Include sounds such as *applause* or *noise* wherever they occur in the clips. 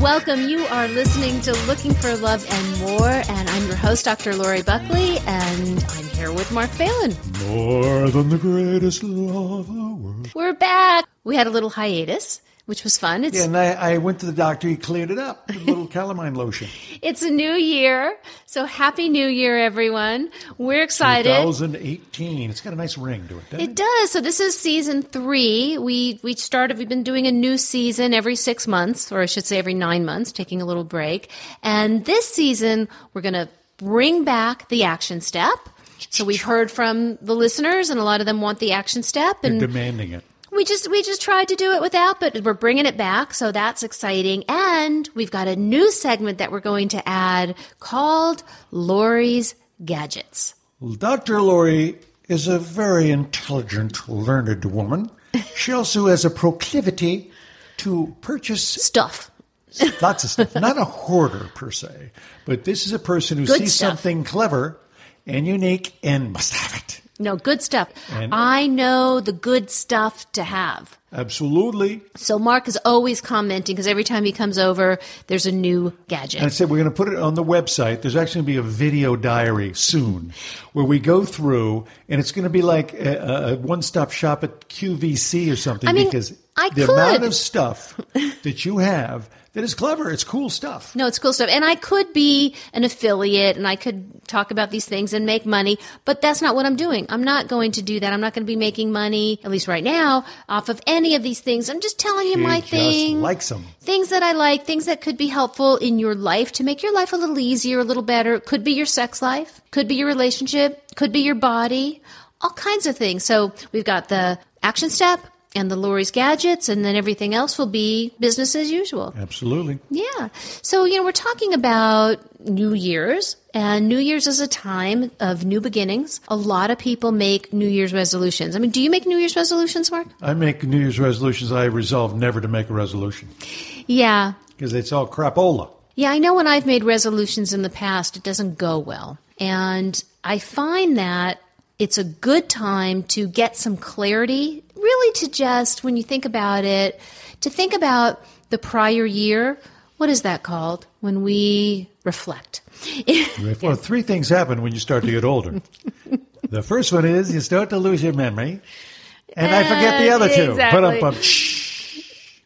Welcome. You are listening to Looking for Love and More, and I'm your host, Dr. Lori Buckley, and I'm here with Mark Phelan. More than the greatest love of the world. We're back. We had a little hiatus, which was fun. It's Yeah, and I, I went to the doctor. He cleared it up with a *laughs* little calamine lotion. it's a new year, so happy New Year, everyone. We're excited. 2018. It's got a nice ring to it, doesn't It does. So this is season three. We we started. We've been doing a new season every six months, or I should say every nine months, taking a little break. And this season, we're going to bring back the action step. So we've heard from the listeners, and a lot of them want the action step, They're and demanding it. We just we just tried to do it without, but we're bringing it back, so that's exciting. And we've got a new segment that we're going to add called Lori's Gadgets. Dr. Lori is a very intelligent, learned woman. She also has a proclivity to purchase Stuff. *laughs* lots of stuff. Not a hoarder per se, but this is a person who Good sees stuff. something clever and unique and must have it. No, good stuff. And- I know the good stuff to have. Absolutely. So Mark is always commenting because every time he comes over, there's a new gadget. And I said we're going to put it on the website. There's actually going to be a video diary soon where we go through, and it's going to be like a, a one-stop shop at QVC or something I mean, because I the could. amount of stuff that you have that is clever. It's cool stuff. No, it's cool stuff. And I could be an affiliate and I could talk about these things and make money, but that's not what I'm doing. I'm not going to do that. I'm not going to be making money, at least right now, off of any of these things. I'm just telling you She my just thing. likes them. Things that I like, things that could be helpful in your life to make your life a little easier, a little better. Could be your sex life, could be your relationship, could be your body, all kinds of things. So we've got the action step and the Lori's gadgets, and then everything else will be business as usual. Absolutely. Yeah. So, you know, we're talking about New Year's, and New Year's is a time of new beginnings. A lot of people make New Year's resolutions. I mean, do you make New Year's resolutions, Mark? I make New Year's resolutions. I resolve never to make a resolution Yeah. because it's all crapola. Yeah, I know when I've made resolutions in the past, it doesn't go well. And I find that it's a good time to get some clarity, really to just, when you think about it, to think about the prior year. What is that called? When we reflect. *laughs* Well, three things happen when you start to get older. *laughs* the first one is you start to lose your memory, and I forget the Uh, other two. exactly. Ba-dum-bum.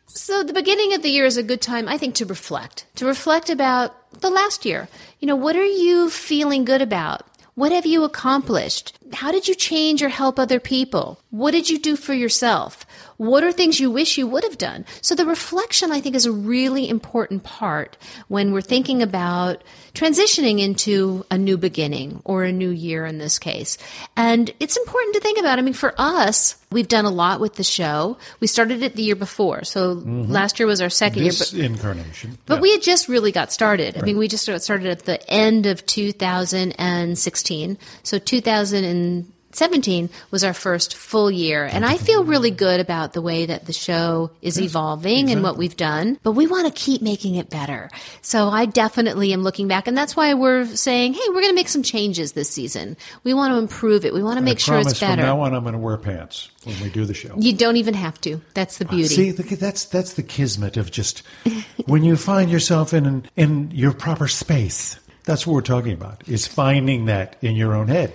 So the beginning of the year is a good time, I think, to reflect. To reflect about the last year. You know, what are you feeling good about? What have you accomplished? How did you change or help other people? What did you do for yourself? What are things you wish you would have done? So the reflection, I think, is a really important part when we're thinking about transitioning into a new beginning or a new year in this case. And it's important to think about. I mean, for us, we've done a lot with the show. We started it the year before. So mm-hmm. last year was our second year. This But, incarnation. but Yeah. we had just really got started. I mean, we just started at the end of 2016. So 2017 was our first full year. And I feel really good about the way that the show is evolving and what we've done. But we want to keep making it better. So I definitely am looking back. And that's why we're saying, hey, we're going to make some changes this season. We want to improve it. We want to make I sure it's better. From now on, I'm going to wear pants when we do the show. You don't even have to. That's the beauty. See, that's that's the kismet of just *laughs* when you find yourself in in your proper space. That's what we're talking about. Is finding that in your own head.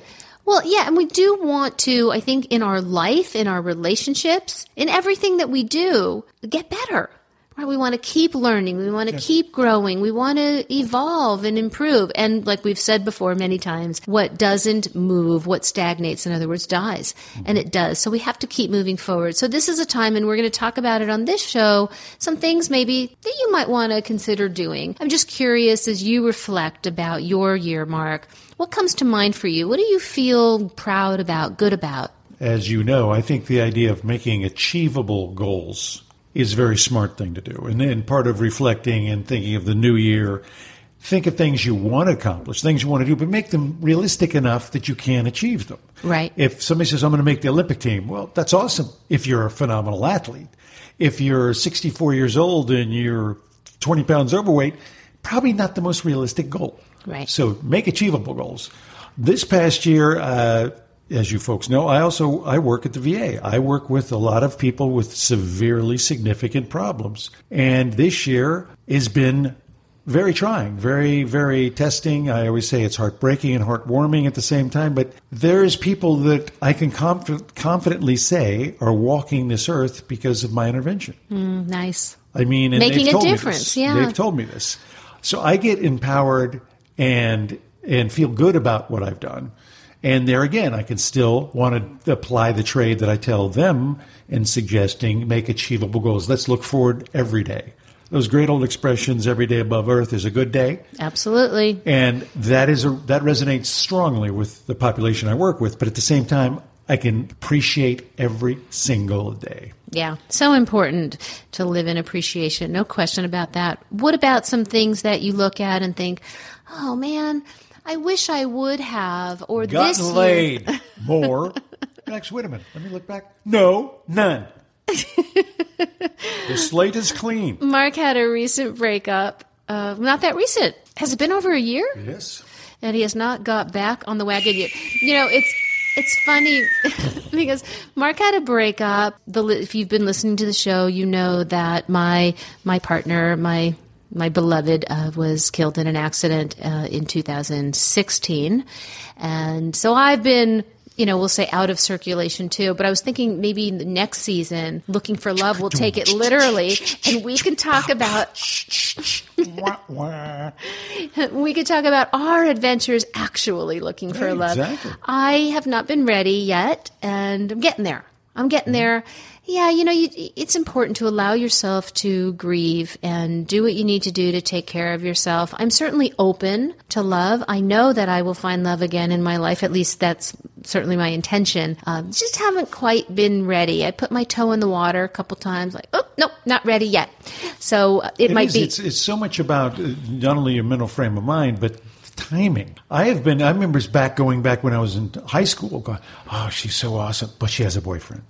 Well, yeah, and we do want to, I think, in our life, in our relationships, in everything that we do, get better. Right? We want to keep learning. We want to keep growing. We want to evolve and improve. And like we've said before many times, what doesn't move, what stagnates, in other words, dies. Mm-hmm. And it does. So we have to keep moving forward. So this is a time, and we're going to talk about it on this show, some things maybe that you might want to consider doing. I'm just curious as you reflect about your year, Mark, what comes to mind for you? What do you feel proud about, good about? As you know, I think the idea of making achievable goals is a very smart thing to do. And then part of reflecting and thinking of the new year, think of things you want to accomplish, things you want to do, but make them realistic enough that you can achieve them. Right. If somebody says, I'm going to make the Olympic team, well, that's awesome if you're a phenomenal athlete. If you're 64 years old and you're 20 pounds overweight, probably not the most realistic goal. Right. So make achievable goals. This past year, uh, as you folks know, I also I work at the VA. I work with a lot of people with severely significant problems, and this year has been very trying, very, very testing. I always say it's heartbreaking and heartwarming at the same time, but there's people that I can conf- confidently say are walking this earth because of my intervention. Mm, nice. I mean, and Making a difference, yeah. They've told me this. So I get empowered and and feel good about what I've done. And there again, I can still want to apply the trade that I tell them in suggesting make achievable goals. Let's look forward every day. Those great old expressions, every day above earth is a good day. Absolutely. And that is a, that resonates strongly with the population I work with. But at the same time, I can appreciate every single day. Yeah, so important to live in appreciation. No question about that. What about some things that you look at and think, oh man, I wish I would have, or this Gotten year- laid *laughs* more. Next, wait a minute. Let me look back. No, none. the slate is clean. Mark had a recent breakup. Uh, not that recent. Has it been over a year? Yes. and he has not got back on the wagon yet. You know, it's it's funny *laughs* because Mark had a breakup. The if you've been listening to the show, you know that my my partner, my my beloved, uh, was killed in an accident uh, in 2016, and so I've been. You know, we'll say out of circulation too. But I was thinking maybe the next season, looking for love, we'll take it literally, and we can talk about *laughs* we could talk about our adventures actually looking for Right, love. exactly. I have not been ready yet, and I'm getting there. I'm getting there. Yeah, you know, you, it's important to allow yourself to grieve and do what you need to do to take care of yourself. I'm certainly open to love. I know that I will find love again in my life. At least that's certainly my intention. Um, just haven't quite been ready. I put my toe in the water a couple times, like, oh, nope, not ready yet. So uh, it, It might is. be. It's, it's so much about uh, not only your mental frame of mind, but timing. I have been, I remember back going back when I was in high school, going, oh, she's so awesome, but she has a boyfriend.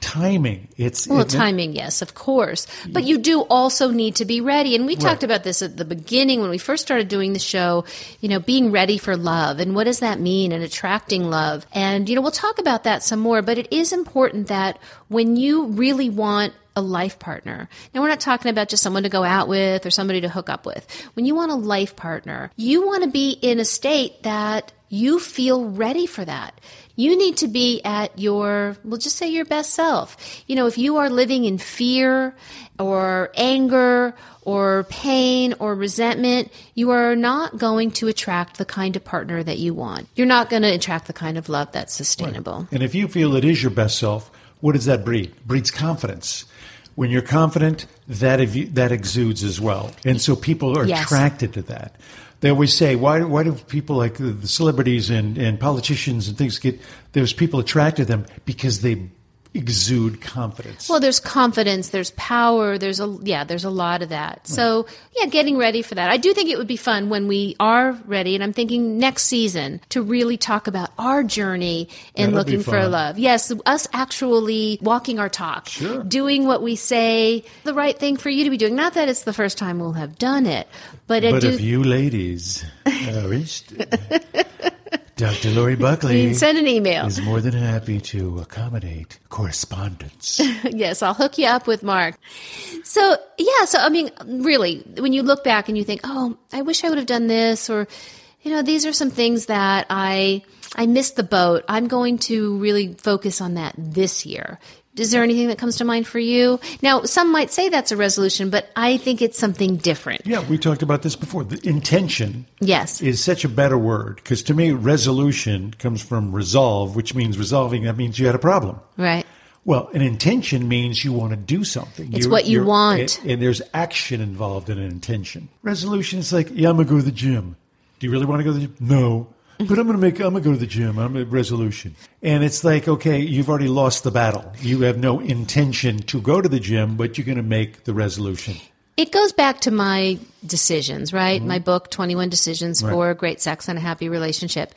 Timing. It's Well, it- timing, yes, of course. But you do also need to be ready. And we talked about this at the beginning when we first started doing the show, you know, being ready for love and what does that mean and attracting love. And, you know, we'll talk about that some more, but it is important that when you really want a life partner. Now, we're not talking about just someone to go out with or somebody to hook up with. When you want a life partner, you want to be in a state that you feel ready for that. You need to be at your, we'll just say your best self. You know, if you are living in fear or anger or pain or resentment, you are not going to attract the kind of partner that you want. You're not going to attract the kind of love that's sustainable. And if you feel it is your best self, what does that breed? breeds confidence. When you're confident, that ev- that exudes as well, and so people are Yes. attracted to that. They always say, why, why do people like the, the celebrities and, and politicians and things get, there's people attracted to them because they exude confidence. Well, there's confidence, there's power, there's a yeah, there's a lot of that. So yeah, getting ready for that. I do think it would be fun when we are ready, and I'm thinking next season to really talk about our journey in That'll looking for love. Yes, us actually walking our talk, Sure. doing what we say, the right thing for you to be doing. Not that it's the first time we'll have done it, but, but do. if you ladies uh, are interested, *laughs* Dr. Lori Buckley Send an email. is more than happy to accommodate correspondence. *laughs* yes, I'll hook you up with Mark. So, yeah, so I mean, really, when you look back and you think, "Oh, I wish I would have done this," or, you know, these are some things that I I missed the boat. I'm going to really focus on that this year. Is there anything that comes to mind for you? Now, some might say that's a resolution, but I think it's something different. yeah, we talked about this before. The intention Yes. is such a better word because to me, resolution comes from resolve, which means resolving. That means you had a problem. Right. Well, an intention means you want to do something. It's what you want. And, and there's action involved in an intention. Resolution is like, yeah, I'm going to go to the gym. Do you really want to go to the gym? No. But I'm going to make, I'm going to go to the gym. I'm a resolution. And it's like, okay, you've already lost the battle. You have no intention to go to the gym, but you're going to make the resolution. It goes back to my decisions, right? Mm-hmm. My book, 21 Decisions right. for Great Sex and a Happy Relationship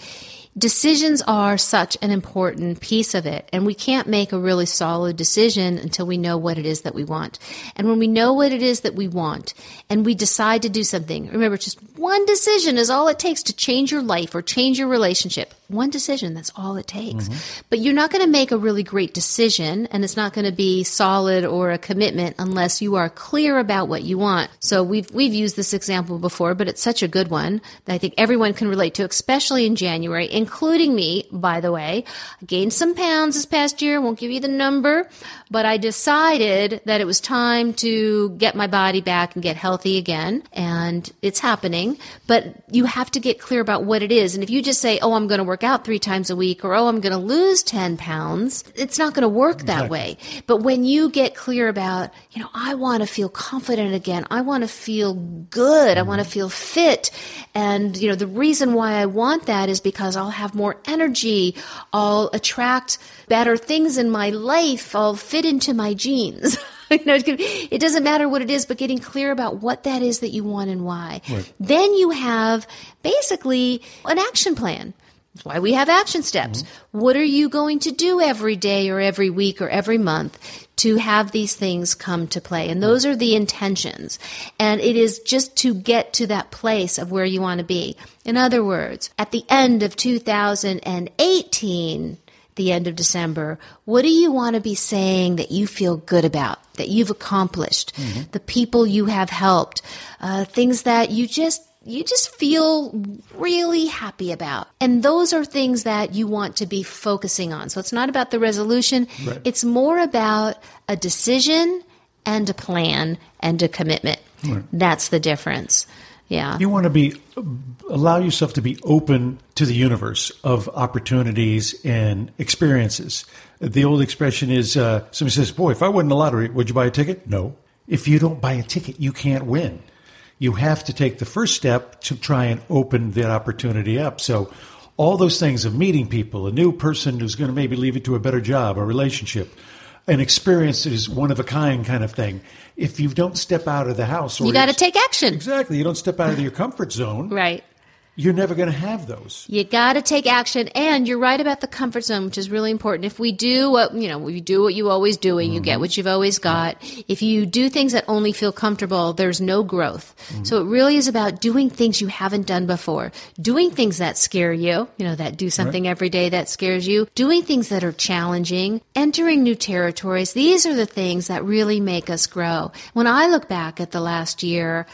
decisions are such an important piece of it. And we can't make a really solid decision until we know what it is that we want. And when we know what it is that we want and we decide to do something, remember, just one decision is all it takes to change your life or change your relationship. One decision, that's all it takes. Mm-hmm. But you're not going to make a really great decision and it's not going to be solid or a commitment unless you are clear about what you want. So we've, we've used this example before, but it's such a good one that I think everyone can relate to, especially in January including me, by the way. I gained some pounds this past year. Won't give you the number, but I decided that it was time to get my body back and get healthy again. And it's happening, but you have to get clear about what it is. And if you just say, Oh, I'm going to work out three times a week or Oh, I'm going to lose 10 pounds, it's not going to work that exactly. way. But when you get clear about, you know, I want to feel confident again. I want to feel good. I want to mm-hmm. feel fit. And, you know, the reason why I want that is because I'll have more energy. I'll attract better things in my life. I'll fit into my genes. *laughs* you know, it doesn't matter what it is, but getting clear about what that is that you want and why. Right. Then you have basically an action plan. That's why we have action steps. Mm-hmm. What are you going to do every day or every week or every month to have these things come to play? And those are the intentions. And it is just to get to that place of where you want to be. In other words, at the end of 2018, the end of December, what do you want to be saying that you feel good about, that you've accomplished, mm-hmm. the people you have helped, uh, things that you just you just feel really happy about. And those are things that you want to be focusing on. So it's not about the resolution, right. it's more about a decision and a plan and a commitment. Right. That's the difference. Yeah. You want to be allow yourself to be open to the universe of opportunities and experiences. The old expression is uh, somebody says, "Boy, if I won the lottery, would you buy a ticket?" No. If you don't buy a ticket, you can't win you have to take the first step to try and open that opportunity up. So, all those things of meeting people, a new person who's going to maybe leave you to a better job, a relationship, an experience that is one of a kind kind of thing. If you don't step out of the house, you got to take action. Exactly. You don't step out of your comfort zone. Right you're never going to have those. You got to take action, and you're right about the comfort zone, which is really important. If we do what you know, we do what you always do, and mm-hmm. you get mm-hmm. what you've always got. If you do things that only feel comfortable, there's no growth. Mm-hmm. So it really is about doing things you haven't done before, doing things that scare you. You know, that do something right. every day that scares you, doing things that are challenging, entering new territories. These are the things that really make us grow. When I look back at the last year.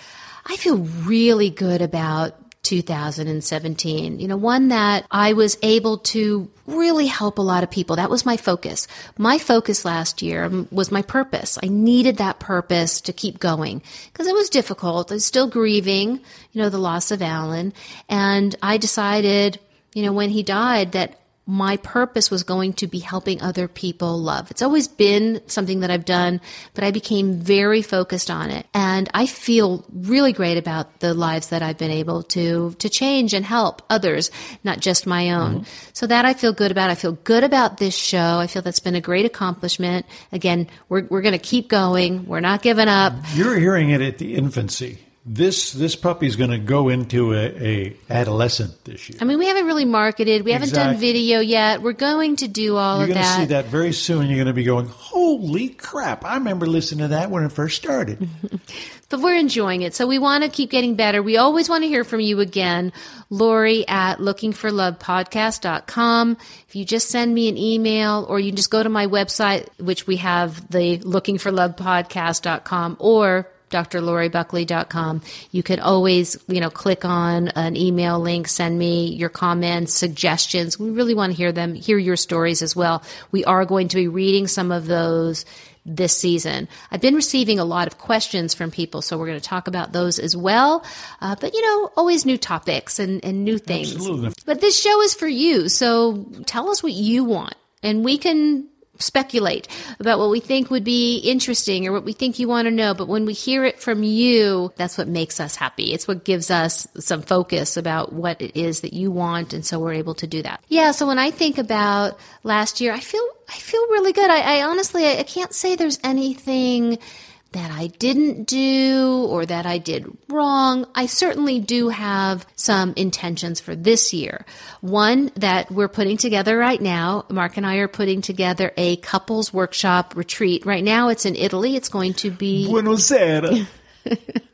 I feel really good about 2017. You know, one that I was able to really help a lot of people. That was my focus. My focus last year was my purpose. I needed that purpose to keep going because it was difficult. I was still grieving, you know, the loss of Alan. And I decided, you know, when he died that my purpose was going to be helping other people love. It's always been something that I've done, but I became very focused on it. And I feel really great about the lives that I've been able to, to change and help others, not just my own. Mm-hmm. So that I feel good about. I feel good about this show. I feel that's been a great accomplishment. Again, we're, we're going to keep going. We're not giving up. You're hearing it at the infancy this this puppy is going to go into a, a, adolescent this year. I mean, we haven't really marketed. We exactly. haven't done video yet. We're going to do all You're of that. You're going to see that very soon. You're going to be going, "Holy crap! I remember listening to that when it first started." *laughs* but we're enjoying it, so we want to keep getting better. We always want to hear from you again, Lori at lookingforlovepodcast.com. If you just send me an email, or you can just go to my website, which we have the lookingforlovepodcast.com, or drloribuckley.com. You can always, you know, click on an email link, send me your comments, suggestions. We really want to hear them, hear your stories as well. We are going to be reading some of those this season. I've been receiving a lot of questions from people, so we're going to talk about those as well. Uh, but you know, always new topics and, and new things. Absolutely. But this show is for you, so tell us what you want, and we can speculate about what we think would be interesting or what we think you want to know. But when we hear it from you, that's what makes us happy. It's what gives us some focus about what it is that you want. And so we're able to do that. Yeah. So when I think about last year, I feel, I feel really good. I, I honestly, I, I can't say there's anything that I didn't do or that I did wrong. I certainly do have some intentions for this year. One that we're putting together right now. Mark and I are putting together a couples workshop retreat. Right now it's in Italy. It's going to be Buenos Aires. *laughs*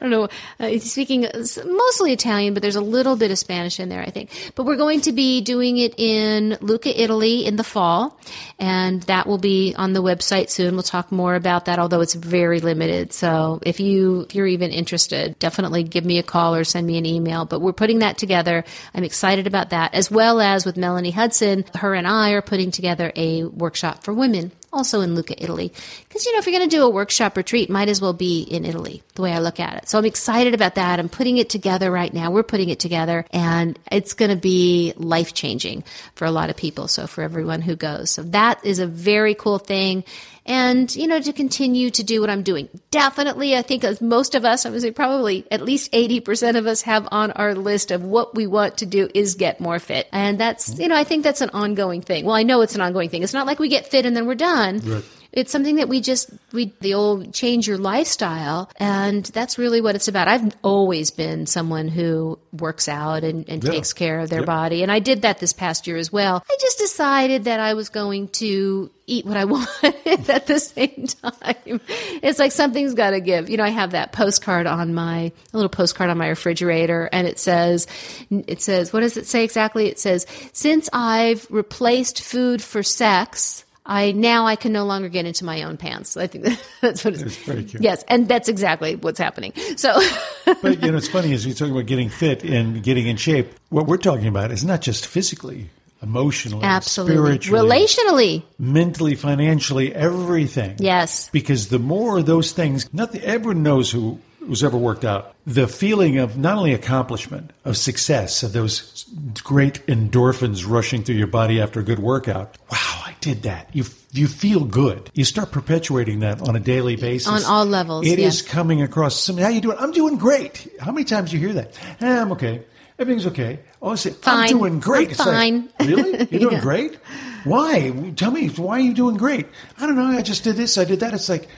I don't know. Uh, speaking mostly Italian, but there's a little bit of Spanish in there, I think. But we're going to be doing it in Lucca, Italy in the fall, and that will be on the website soon. We'll talk more about that, although it's very limited. So if you if you're even interested, definitely give me a call or send me an email. But we're putting that together. I'm excited about that, as well as with Melanie Hudson. Her and I are putting together a workshop for women also in Lucca, Italy. Because, you know, if you're going to do a workshop retreat, might as well be in Italy, the way I look at it. So I'm excited about that. I'm putting it together right now. We're putting it together, and it's going to be life changing for a lot of people. So for everyone who goes. So that is a very cool thing and, you know, to continue to do what I'm doing. Definitely, I think as most of us, I would say probably at least 80% of us have on our list of what we want to do is get more fit. And that's, you know, I think that's an ongoing thing. Well, I know it's an ongoing thing. It's not like we get fit and then we're done. Right. It's something that we just, we, the old change your lifestyle. And that's really what it's about. I've always been someone who works out and, and yeah. takes care of their yep. body. And I did that this past year as well. I just decided that I was going to eat what I *laughs* wanted at the same time. It's like something's got to give. You know, I have that postcard on my, a little postcard on my refrigerator and it says, it says, what does it say exactly? It says, since I've replaced food for sex, I now I can no longer get into my own pants. I think *laughs* that's what it's, it's very cute. Yes, and that's exactly what's happening. So, *laughs* but you know, it's funny as you talk about getting fit and getting in shape. What we're talking about is not just physically, emotionally, absolutely, spiritually, relationally, mentally, financially, everything. Yes, because the more of those things, nothing. Everyone knows who who's ever worked out, the feeling of not only accomplishment, of success, of those great endorphins rushing through your body after a good workout. Wow, did that. You you feel good. You start perpetuating that on a daily basis. On all levels. It is coming across. Somebody, how you doing? I'm doing great. How many times do you hear that? Eh, I'm okay. Everything's okay. Oh, I say, fine. I'm doing great. I'm fine. Like, really? *laughs* You're doing yeah. great? Why? Tell me, why are you doing great? I don't know. I just did this. I did that. It's like,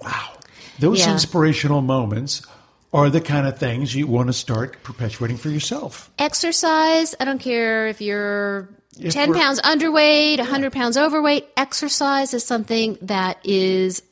wow. Those yeah. inspirational moments are the kind of things you want to start perpetuating for yourself. Exercise, I don't care if you're 10 pounds underweight, 100 pounds overweight, exercise is something that is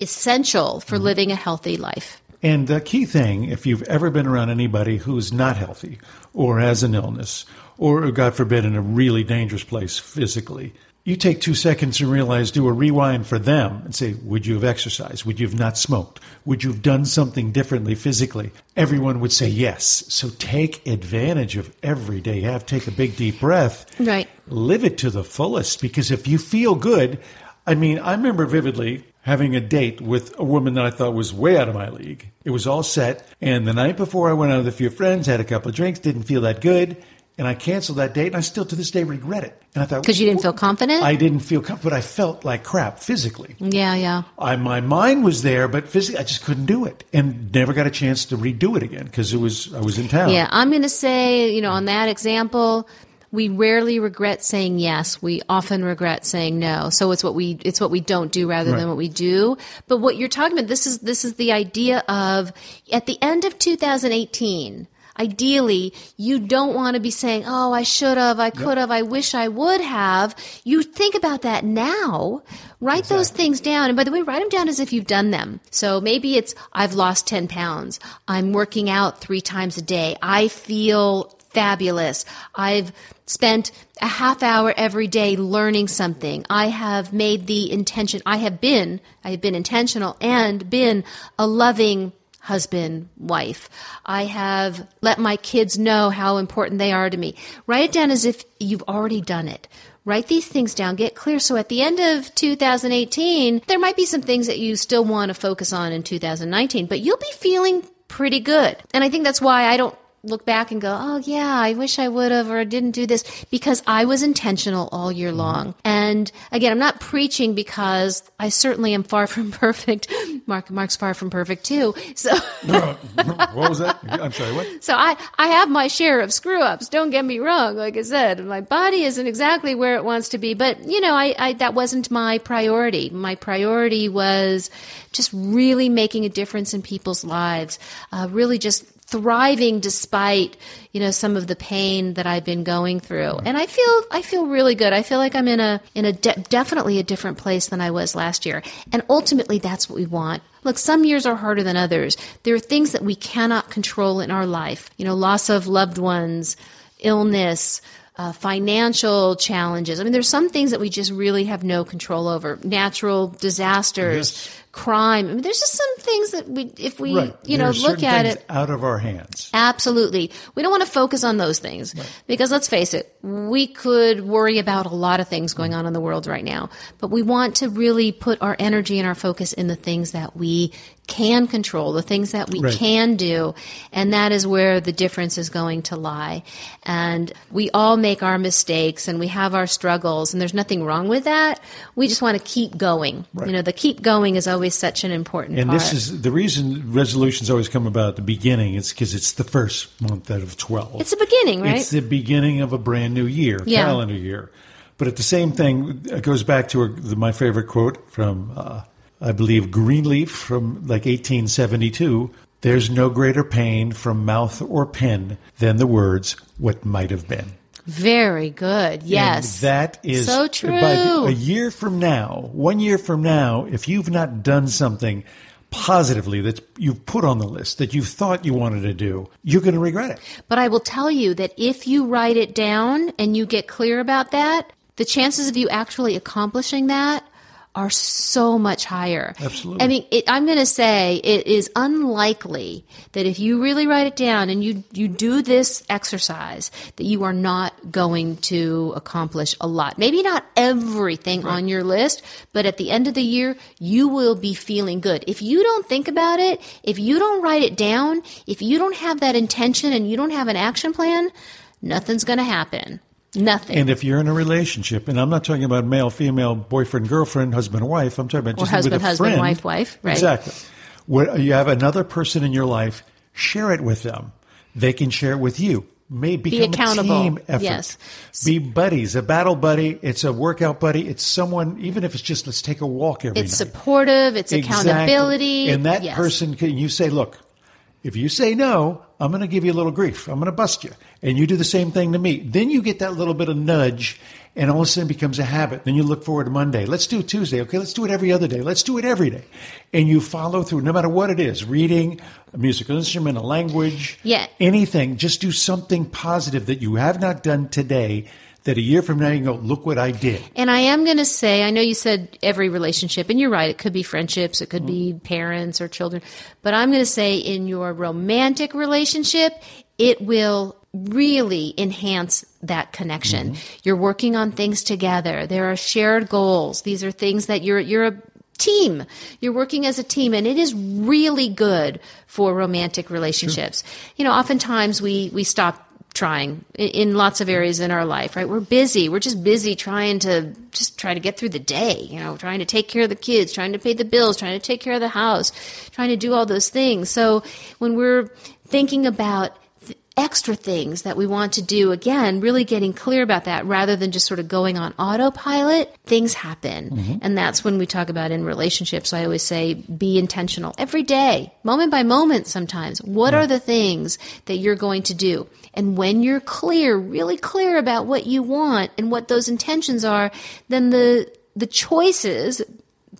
essential for mm-hmm. living a healthy life. And the key thing, if you've ever been around anybody who's not healthy or has an illness or, God forbid, in a really dangerous place physically, you take two seconds and realize, do a rewind for them and say, would you have exercised? Would you have not smoked? Would you have done something differently physically? Everyone would say yes. So take advantage of every day you have. Take a big deep breath. Right. Live it to the fullest because if you feel good, I mean, I remember vividly having a date with a woman that I thought was way out of my league. It was all set. And the night before I went out with a few friends, had a couple of drinks, didn't feel that good and I canceled that date, and I still to this day regret it. And I thought because you didn't feel confident. I didn't feel confident, but I felt like crap physically. Yeah, yeah. I, my mind was there, but physically, I just couldn't do it, and never got a chance to redo it again because it was I was in town. Yeah, I'm going to say, you know, on that example. We rarely regret saying yes. We often regret saying no. So it's what we it's what we don't do rather right. than what we do. But what you're talking about this is this is the idea of at the end of 2018 Ideally, you don't want to be saying, Oh, I should have, I could have, I wish I would have. You think about that now. Write exactly. those things down. And by the way, write them down as if you've done them. So maybe it's, I've lost 10 pounds. I'm working out three times a day. I feel fabulous. I've spent a half hour every day learning something. I have made the intention, I have been, I have been intentional and been a loving husband, wife. I have let my kids know how important they are to me. Write it down as if you've already done it. Write these things down, get clear. So at the end of 2018, there might be some things that you still want to focus on in 2019, but you'll be feeling pretty good. And I think that's why I don't look back and go, oh, yeah, I wish I would have or didn't do this because I was intentional all year long. And again, I'm not preaching because I certainly am far *laughs* from perfect. Mark, Mark's far from perfect too. So, *laughs* what was that? I'm sorry, what? so I, I have my share of screw ups. Don't get me wrong. Like I said, my body isn't exactly where it wants to be, but you know, I, I that wasn't my priority. My priority was just really making a difference in people's lives, uh, really just thriving despite you know some of the pain that I've been going through and I feel I feel really good I feel like I'm in a in a de- definitely a different place than I was last year and ultimately that's what we want Look, some years are harder than others. There are things that we cannot control in our life. You know, loss of loved ones, illness, uh, financial challenges. I mean, there's some things that we just really have no control over. Natural disasters, Yes. Crime. I mean, there's just some things that we, if we, Right. you know, look at it. out of our hands. Absolutely. We don't want to focus on those things because let's face it, we could worry about a lot of things going mm-hmm. on in the world right now, but we want to really put our energy and our focus in the things that we can control, the things that we Right. can do. And that is where the difference is going to lie. And we all make our mistakes and we have our struggles and there's nothing wrong with that. We just want to keep going. Right. You know, the keep going is always such an important And part. this is the reason resolutions always come about at the beginning. It's because it's the first month out of 12. it's a beginning, right? It's the beginning of a brand new year, Yeah. calendar year. But at the same thing, it goes back to a, the, my favorite quote from, uh, I believe, Greenleaf from like 1872. There's no greater pain from mouth or pen than the words, what might have been. Very good. Yes. And that is So true. By a year from now, one year from now, if you've not done something positively that you've put on the list that you thought you wanted to do, you're going to regret it. But I will tell you that if you write it down and you get clear about that, the chances of you actually accomplishing that are so much higher. Absolutely. I mean, it, I'm going to say it is unlikely that if you really write it down and you you do this exercise, that you are not going to accomplish a lot. Maybe not everything on your list, but at the end of the year, you will be feeling good. If you don't think about it, if you don't write it down, if you don't have that intention and you don't have an action plan, nothing's going to happen. Nothing. And if you're in a relationship, and I'm not talking about male, female, boyfriend, girlfriend, husband, wife, I'm talking about Or just husband, with a friend. husband, friend. wife, wife, right. Exactly. You have another person in your life, share it with them. They can share it with you. May become accountable. a team effort. Yes. Be buddies, a battle buddy. It's a workout buddy. It's someone, even if it's just let's take a walk every it's night. supportive, it's Exactly. accountability. And that Yes. person can you say, look, if you say no, I'm going to give you a little grief. I'm going to bust you. And you do the same thing to me. Then you get that little bit of nudge and all of a sudden it becomes a habit. Then you look forward to Monday. Let's do it Tuesday. Okay, let's do it every other day. Let's do it every day. And you follow through no matter what it is reading, a musical instrument, a language, Yeah. anything. Just do something positive that you have not done today that a year from now you can go, look what I did. And I am going to say, I know you said every relationship, and you're right. It could be friendships, it could be parents or children. But I'm going to say in your romantic relationship, it will really enhance that connection. Mm-hmm. You're working on things together. There are shared goals. These are things that you're, you're a team. You're working as a team and it is really good for romantic relationships. You know, oftentimes we, we stop trying in, in lots of areas in our life, right? We're busy. We're just busy trying to just try to get through the day, you know, trying to take care of the kids, trying to pay the bills, trying to take care of the house, trying to do all those things. So when we're thinking about extra things that we want to do, again, really getting clear about that rather than just sort of going on autopilot, things happen. Mm-hmm. And that's when we talk about in relationships. I always say be intentional every day, moment by moment sometimes. What are the things that you're going to do? And when you're clear, really clear about what you want and what those intentions are, then the the choices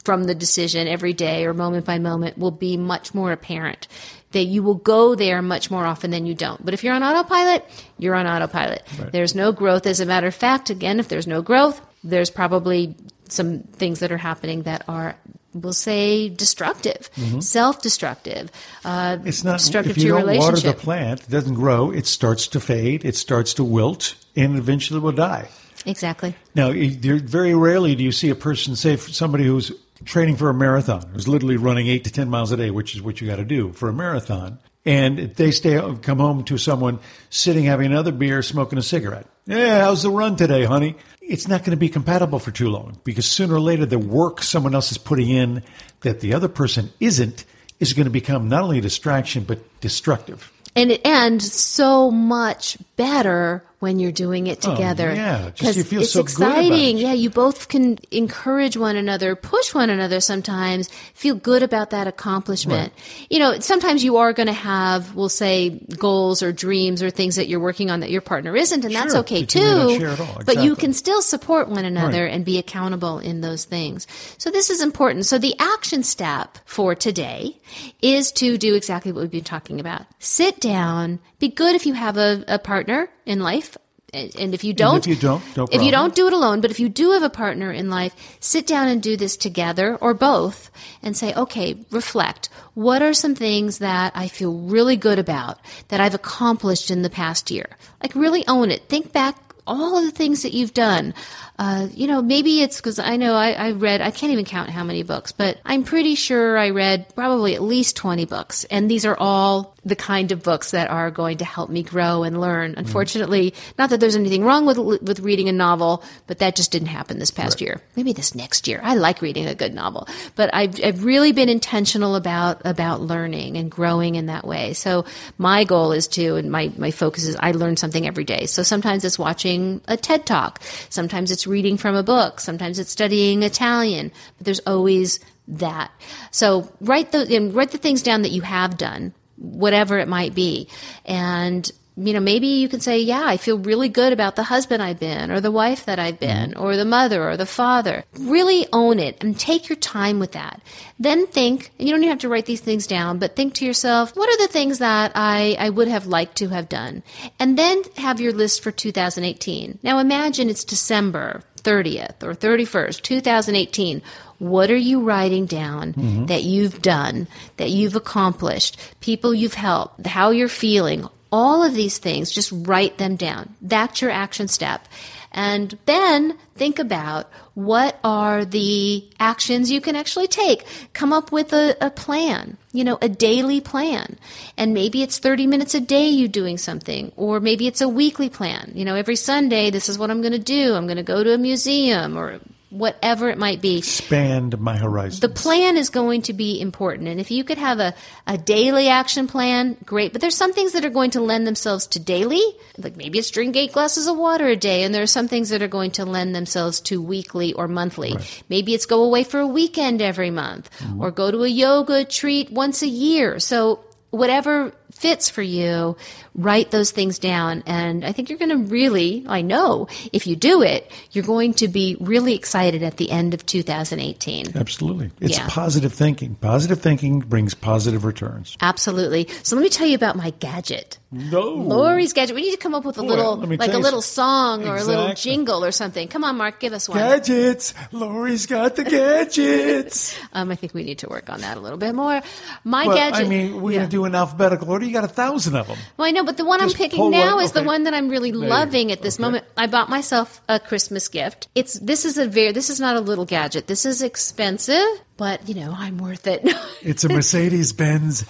from the decision every day or moment by moment will be much more apparent. That you will go there much more often than you don't. But if you're on autopilot, you're on autopilot. There's no growth. As a matter of fact, again, if there's no growth, there's probably some things that are happening that are, we'll say, destructive, self-destructive, uh, Mm-hmm. It's not destructive if to you your don't water the plant, it doesn't grow. It starts to fade. It starts to wilt, and eventually will die. exactly. Now, very rarely do you see a person, say, somebody who's training for a marathon, who's literally running eight to ten miles a day, which is what you got to do for a marathon. and they stay come home to someone sitting having another beer, smoking a cigarette. Yeah, how's the run today, honey? It's not going to be compatible for too long because sooner or later the work someone else is putting in that the other person isn't is going to become not only a distraction but destructive. And it ends so much better when you're doing it Oh, together. yeah, just you feel it's so exciting. it. Yeah, you both can encourage one another, push one another sometimes, feel good about that accomplishment. You know, sometimes you are going to have, we'll say, goals or dreams or things that you're working on that your partner isn't, and that's okay too. all, But you can still support one another Right. and be accountable in those things. So this is important. So the action step for today is to do exactly what we've been talking about. Sit down. Be good if you have a, a partner in life. And and if you don't, if you don't, no if you don't do it alone, but if you do have a partner in life, sit down and do this together or both and say, okay, reflect. What are some things that I feel really good about that I've accomplished in the past year? Like really own it. Think back all of the things that you've done. Uh, you know, maybe it's because I know I, I read, I can't even count how many books, but I'm pretty sure I read probably at least 20 books. And these are all the kind of books that are going to help me grow and learn. Unfortunately, not that there's anything wrong with, with reading a novel, but that just didn't happen this past year. Maybe this next year. I like reading a good novel, but I've, I've really been intentional about, about learning and growing in that way. So my goal is to, and my, my focus is I learn something every day. So sometimes it's watching a TED talk. Sometimes it's reading from a book. Sometimes it's studying Italian, but there's always that. So write the, write the things down that you have done, whatever it might be. And, you know, maybe you can say, yeah, I feel really good about the husband I've been, or the wife that I've mm-hmm. been, or the mother, or the father. Really own it and take your time with that. Then think, and you don't even have to write these things down, but think to yourself, what are the things that I, I would have liked to have done? And then have your list for 2018. Now imagine it's December 30th or 31st, 2018. What are you writing down mm-hmm. that you've done, that you've accomplished, people you've helped, how you're feeling, all of these things, just write them down. That's your action step. And then think about what are the actions you can actually take. Come up with a, a plan, you know, a daily plan. And maybe it's 30 minutes a day you doing something, or maybe it's a weekly plan. You know, every Sunday, this is what I'm going to do. I'm going to go to a museum or whatever it might be. Expand my horizon. The plan is going to be important. And if you could have a, a daily action plan, great. But there's some things that are going to lend themselves to daily. Like maybe it's drink eight glasses of water a day. And there are some things that are going to lend themselves to weekly or monthly. Maybe it's go away for a weekend every month mm-hmm. or go to a yoga treat once a year. So whatever fits for you, write those things down. And I think you're going to really, I know if you do it, you're going to be really excited at the end of 2018. Absolutely. It's Yeah. positive thinking. Positive thinking brings positive returns. Absolutely. So let me tell you about my gadget. No. Lori's gadget. We need to come up with a Boy, little, like a little song or a little jingle or something. Come on, Mark, give us one. Gadgets. Lori's got the gadgets. *laughs* Um, I think we need to work on that a little bit more. My well, gadget. I mean, we're Yeah. going to do an alphabetical order. You got a thousand of them. Well, I know, but the one Just I'm picking now one- is the one that I'm really There loving at this Okay. moment. I bought myself a Christmas gift. It's this is a very this is not a little gadget. This is expensive, but you know I'm worth it. *laughs* It's a Mercedes Benz.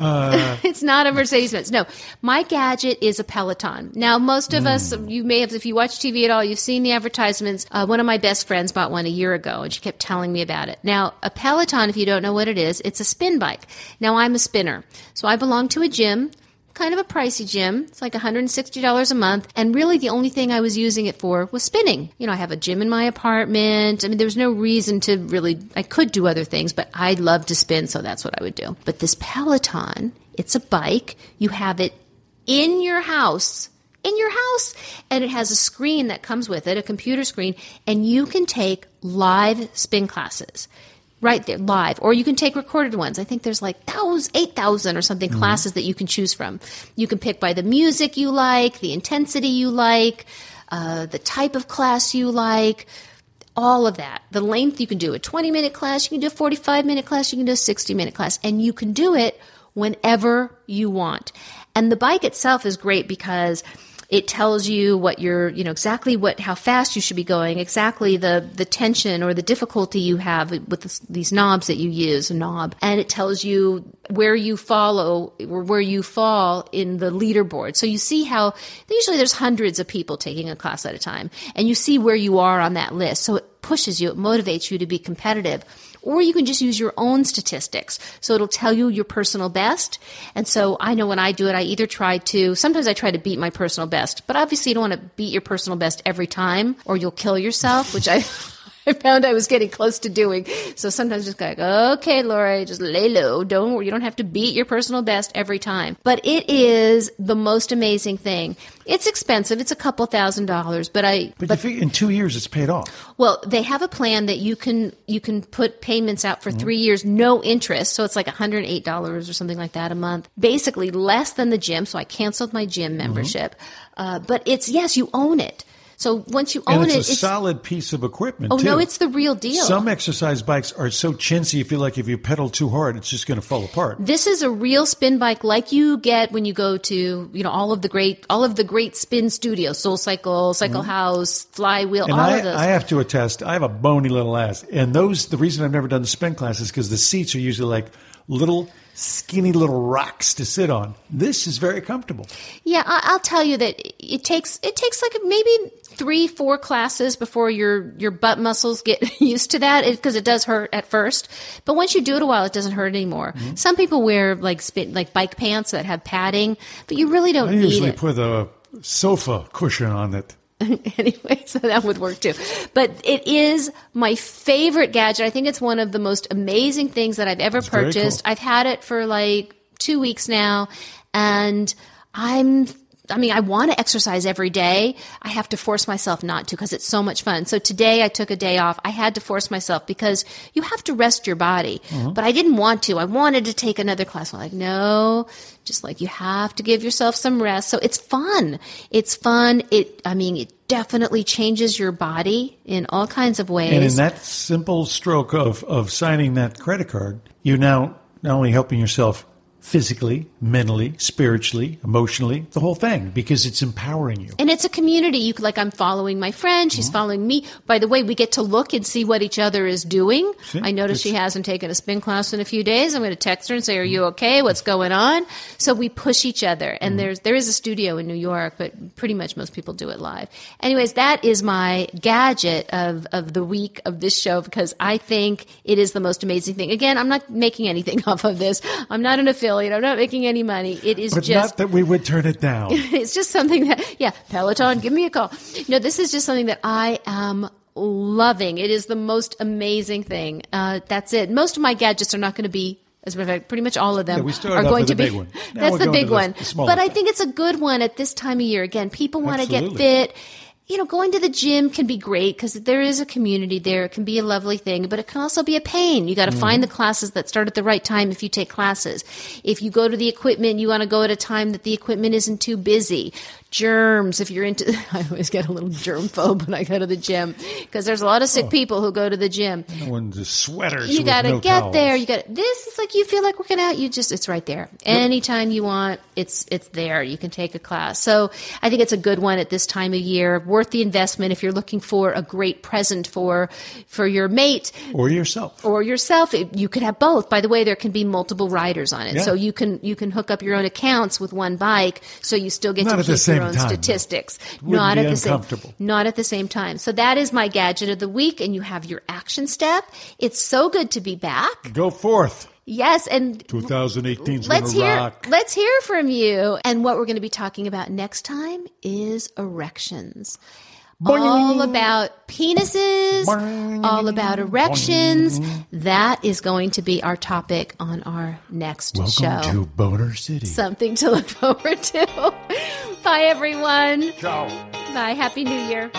Uh, *laughs* it's not a Mercedes Benz. No, my gadget is a Peloton. Now, most of us, Hmm. you may have, if you watch TV at all, you've seen the advertisements. Uh, one of my best friends bought one a year ago, and she kept telling me about it. Now, a Peloton, if you don't know what it is, it's a spin bike. Now, I'm a spinner, so I belong to a gym. Kind of a pricey gym. It's like $160 a month. And really, the only thing I was using it for was spinning. You know, I have a gym in my apartment. I mean, there was no reason to really, I could do other things, but I love to spin, so that's what I would do. But this Peloton, it's a bike. You have it in your house. In your house, and it has a screen that comes with it, a computer screen, and you can take live spin classes right there live. Or you can take recorded ones. I think there's like thousands 8000 or something classes that you can choose from. You can pick by the music you like the intensity you like uh, the type of class you like all of that. The length you can do a 20 minute class you can do a 45 minute class you can do a 60 minute class. And you can do it whenever you want. And the bike itself is great because It tells you what you're, you know, exactly what, how fast you should be going, exactly the, the tension or the difficulty you have with this, these knobs that you use, a knob. And it tells you where you follow or where you fall in the leaderboard. So you see how usually there's hundreds of people taking a class at a time and you see where you are on that list. So it pushes you, it motivates you to be competitive or you can just use your own statistics. So it'll tell you your personal best. And so I know when I do it, I either try to, sometimes I try to beat my personal best, but obviously you don't want to beat your personal best every time or you'll kill yourself, which I, I found I was getting close to doing. So sometimes just like, okay, Laura, just lay low. Don't, you don't have to beat your personal best every time. But it is the most amazing thing. It's expensive. It's a couple thousand dollars, but I. But, but in two years, it's paid off. Well, they have a plan that you can you can put payments out for mm-hmm. three years, no interest. So it's like one hundred eight dollars or something like that a month. Basically, less than the gym. So I canceled my gym mm-hmm. membership. Mm-hmm. Uh, but it's yes, you own it. So once you own and it's it, a it's a solid piece of equipment. Oh too. no, it's the real deal. Some exercise bikes are so chintzy, you feel like if you pedal too hard, it's just going to fall apart. This is a real spin bike, like you get when you go to you know all of the great all of the great spin studios, Soul Cycle, Cycle mm-hmm. House, Flywheel, and all I, of those. I have to attest, I have a bony little ass, and those the reason I've never done the spin class is because the seats are usually like little skinny little rocks to sit on. This is very comfortable. Yeah, I'll tell you that it takes it takes like maybe three, four classes before your your butt muscles get *laughs* used to that because it, it, does hurt at first. But once you do it a while, it doesn't hurt anymore. Mm-hmm. Some people wear like spit, like bike pants that have padding, but you really don't I usually put a sofa cushion on it. *laughs* anyway, so that would work too. But it is my favorite gadget. I think it's one of the most amazing things that I've ever That's purchased. Cool. I've had it for like two weeks now, and I'm I mean, I want to exercise every day. I have to force myself not to because it's so much fun. So today I took a day off. I had to force myself because you have to rest your body. Mm-hmm. But I didn't want to. I wanted to take another class. I'm like, no, just like you have to give yourself some rest. So it's fun. It's fun. It, I mean, it definitely changes your body in all kinds of ways. And in that simple stroke of, of signing that credit card, you're now not only helping yourself physically, mentally, spiritually, emotionally, the whole thing, because it's empowering you. And it's a community. You like, I'm following my friend. She's mm-hmm. following me. By the way, we get to look and see what each other is doing. See, I notice she hasn't taken a spin class in a few days. I'm going to text her and say, "Are you okay? What's going on?" So we push each other. And mm-hmm. there's there is a studio in New York, but pretty much most people do it live. Anyways, that is my gadget of of the week of this show because I think it is the most amazing thing. Again, I'm not making anything *laughs* off of this. I'm not an affiliate affiliate. I'm not making any money. It is but just not that we would turn it down. *laughs* it's just something that yeah, Peloton, give me a call. No, this is just something that I am loving. It is the most amazing thing. Uh, that's it. Most of my gadgets are not going to be as a matter of fact, pretty much all of them yeah, are going to be. that's the big one. The, the but I think it's a good one at this time of year. Again, people want to get fit you know, going to the gym can be great because there is a community there. It can be a lovely thing, but it can also be a pain. You got to mm. find the classes that start at the right time if you take classes. If you go to the equipment, you want to go at a time that the equipment isn't too busy germs. If you're into, *laughs* I always get a little germ phobe when I go to the gym because there's a lot of sick oh. people who go to the gym. No one's sweaters. You got to no get towels. there. You got this is like you feel like working out. You just it's right there. Anytime you want, it's it's there. You can take a class. So I think it's a good one at this time of year. Worth the investment if you're looking for a great present for for your mate or yourself or yourself. You could have both. By the way, there can be multiple riders on it, yeah. so you can you can hook up your own accounts with one bike, so you still get Not to keep your own time, statistics. Not at the same not at the same time. So that is my gadget of the week and you have your action step. It's so good to be back. Go forth. Yes, and 2018 let's hear rock. let's hear from you. And what we're going to be talking about next time is erections. All about penises, all about erections. That is going to be our topic on our next Welcome show. to Boner City. Something to look *laughs* forward to. Bye, everyone. Ciao. Bye. Happy New Year.